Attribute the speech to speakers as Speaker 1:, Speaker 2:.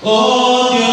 Speaker 1: Oh Dios.